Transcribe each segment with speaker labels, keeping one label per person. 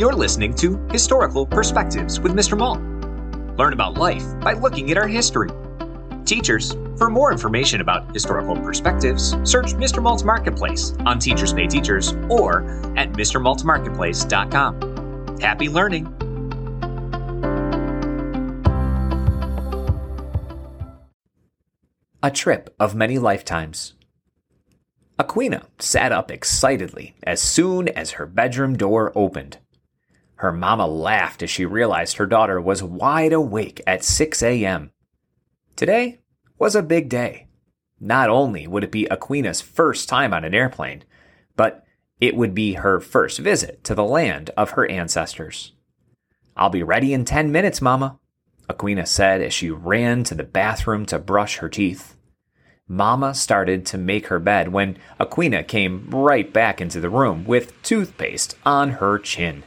Speaker 1: You're listening to Historical Perspectives with Mr. Malt. Learn about life by looking at our history. Teachers, for more information about historical perspectives, search Mr. Malt's Marketplace on Teachers Pay Teachers or at MrMaltMarketplace.com. Happy learning!
Speaker 2: A trip of many lifetimes. Aquina sat up excitedly as soon as her bedroom door opened. Her mama laughed as she realized her daughter was wide awake at 6 a.m. Today was a big day. Not only would it be Aquina's first time on an airplane, but it would be her first visit to the land of her ancestors. I'll be ready in 10 minutes, Mama, Aquina said as she ran to the bathroom to brush her teeth. Mama started to make her bed when Aquina came right back into the room with toothpaste on her chin.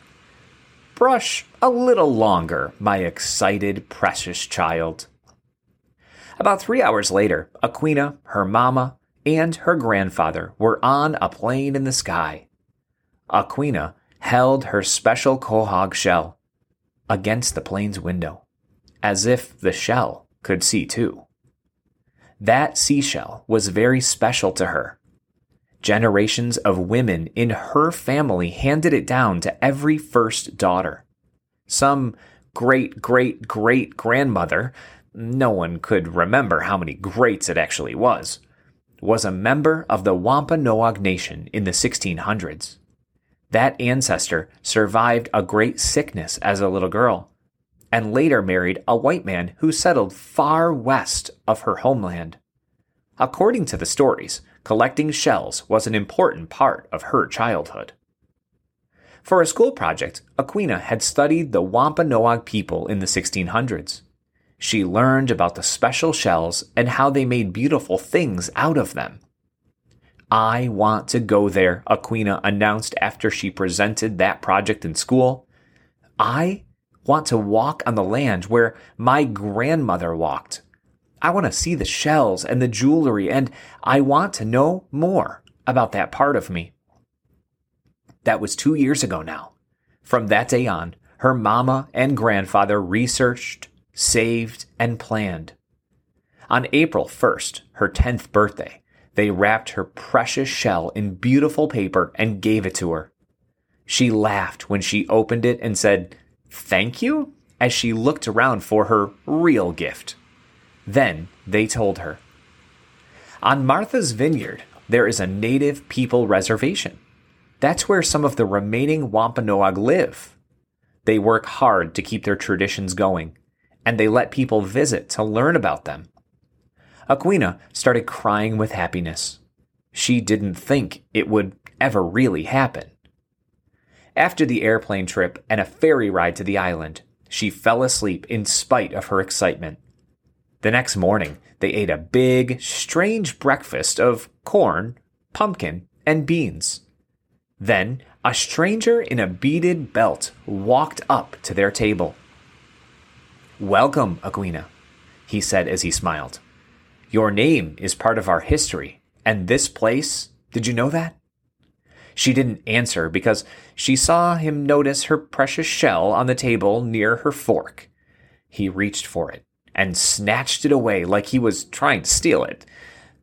Speaker 2: Brush a little longer, my excited, precious child. About three hours later, Aquina, her mama, and her grandfather were on a plane in the sky. Aquina held her special quahog shell against the plane's window, as if the shell could see too. That seashell was very special to her. Generations of women in her family handed it down to every first daughter. Some great great great grandmother, no one could remember how many greats it actually was, was a member of the Wampanoag Nation in the 1600s. That ancestor survived a great sickness as a little girl and later married a white man who settled far west of her homeland. According to the stories, collecting shells was an important part of her childhood. For a school project, Aquina had studied the Wampanoag people in the 1600s. She learned about the special shells and how they made beautiful things out of them. I want to go there, Aquina announced after she presented that project in school. I want to walk on the land where my grandmother walked. I want to see the shells and the jewelry, and I want to know more about that part of me. That was two years ago now. From that day on, her mama and grandfather researched, saved, and planned. On April 1st, her 10th birthday, they wrapped her precious shell in beautiful paper and gave it to her. She laughed when she opened it and said, thank you as she looked around for her real gift. Then they told her. On Martha's Vineyard, there is a native people reservation. That's where some of the remaining Wampanoag live. They work hard to keep their traditions going, and they let people visit to learn about them. Aquina started crying with happiness. She didn't think it would ever really happen. After the airplane trip and a ferry ride to the island, she fell asleep in spite of her excitement. The next morning, they ate a big, strange breakfast of corn, pumpkin, and beans. Then, a stranger in a beaded belt walked up to their table. Welcome, Aquina, he said as he smiled. Your name is part of our history, and this place, did you know that? She didn't answer because she saw him notice her precious shell on the table near her fork. He reached for it and snatched it away like he was trying to steal it.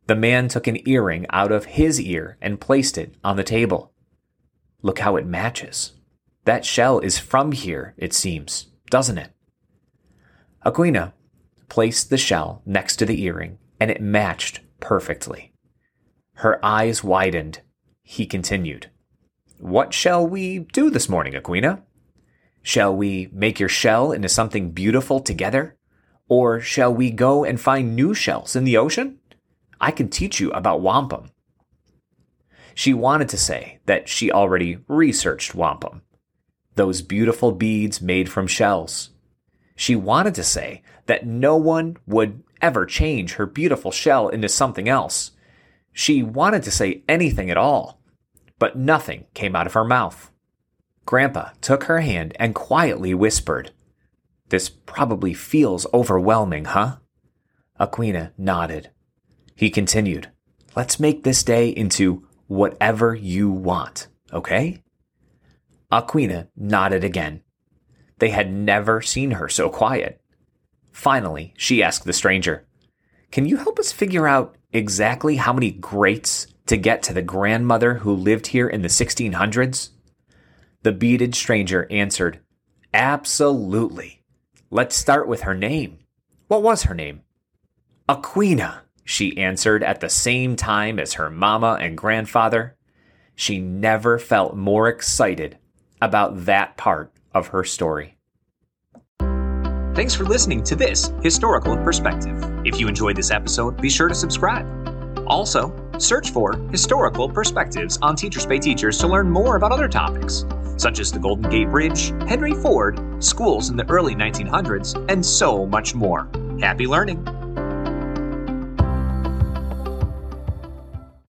Speaker 2: The man took an earring out of his ear and placed it on the table. Look how it matches. That shell is from here, it seems, doesn't it? Aquina placed the shell next to the earring, and it matched perfectly. Her eyes widened he continued, What shall we do this morning, Aquina? Shall we make your shell into something beautiful together? Or shall we go and find new shells in the ocean? I can teach you about wampum. She wanted to say that she already researched wampum, those beautiful beads made from shells. She wanted to say that no one would ever change her beautiful shell into something else. She wanted to say anything at all but nothing came out of her mouth. Grandpa took her hand and quietly whispered, This probably feels overwhelming, huh? Aquina nodded. He continued, Let's make this day into whatever you want, okay? Aquina nodded again. They had never seen her so quiet. Finally, she asked the stranger, Can you help us figure out exactly how many greats to get to the grandmother who lived here in the 1600s? The bearded stranger answered, Absolutely. Let's start with her name. What was her name? Aquina, she answered at the same time as her mama and grandfather. She never felt more excited about that part of her story.
Speaker 1: Thanks for listening to this Historical Perspective. If you enjoyed this episode, be sure to subscribe. Also, search for Historical Perspectives on Teachers Pay Teachers to learn more about other topics, such as the Golden Gate Bridge, Henry Ford, schools in the early 1900s, and so much more. Happy learning!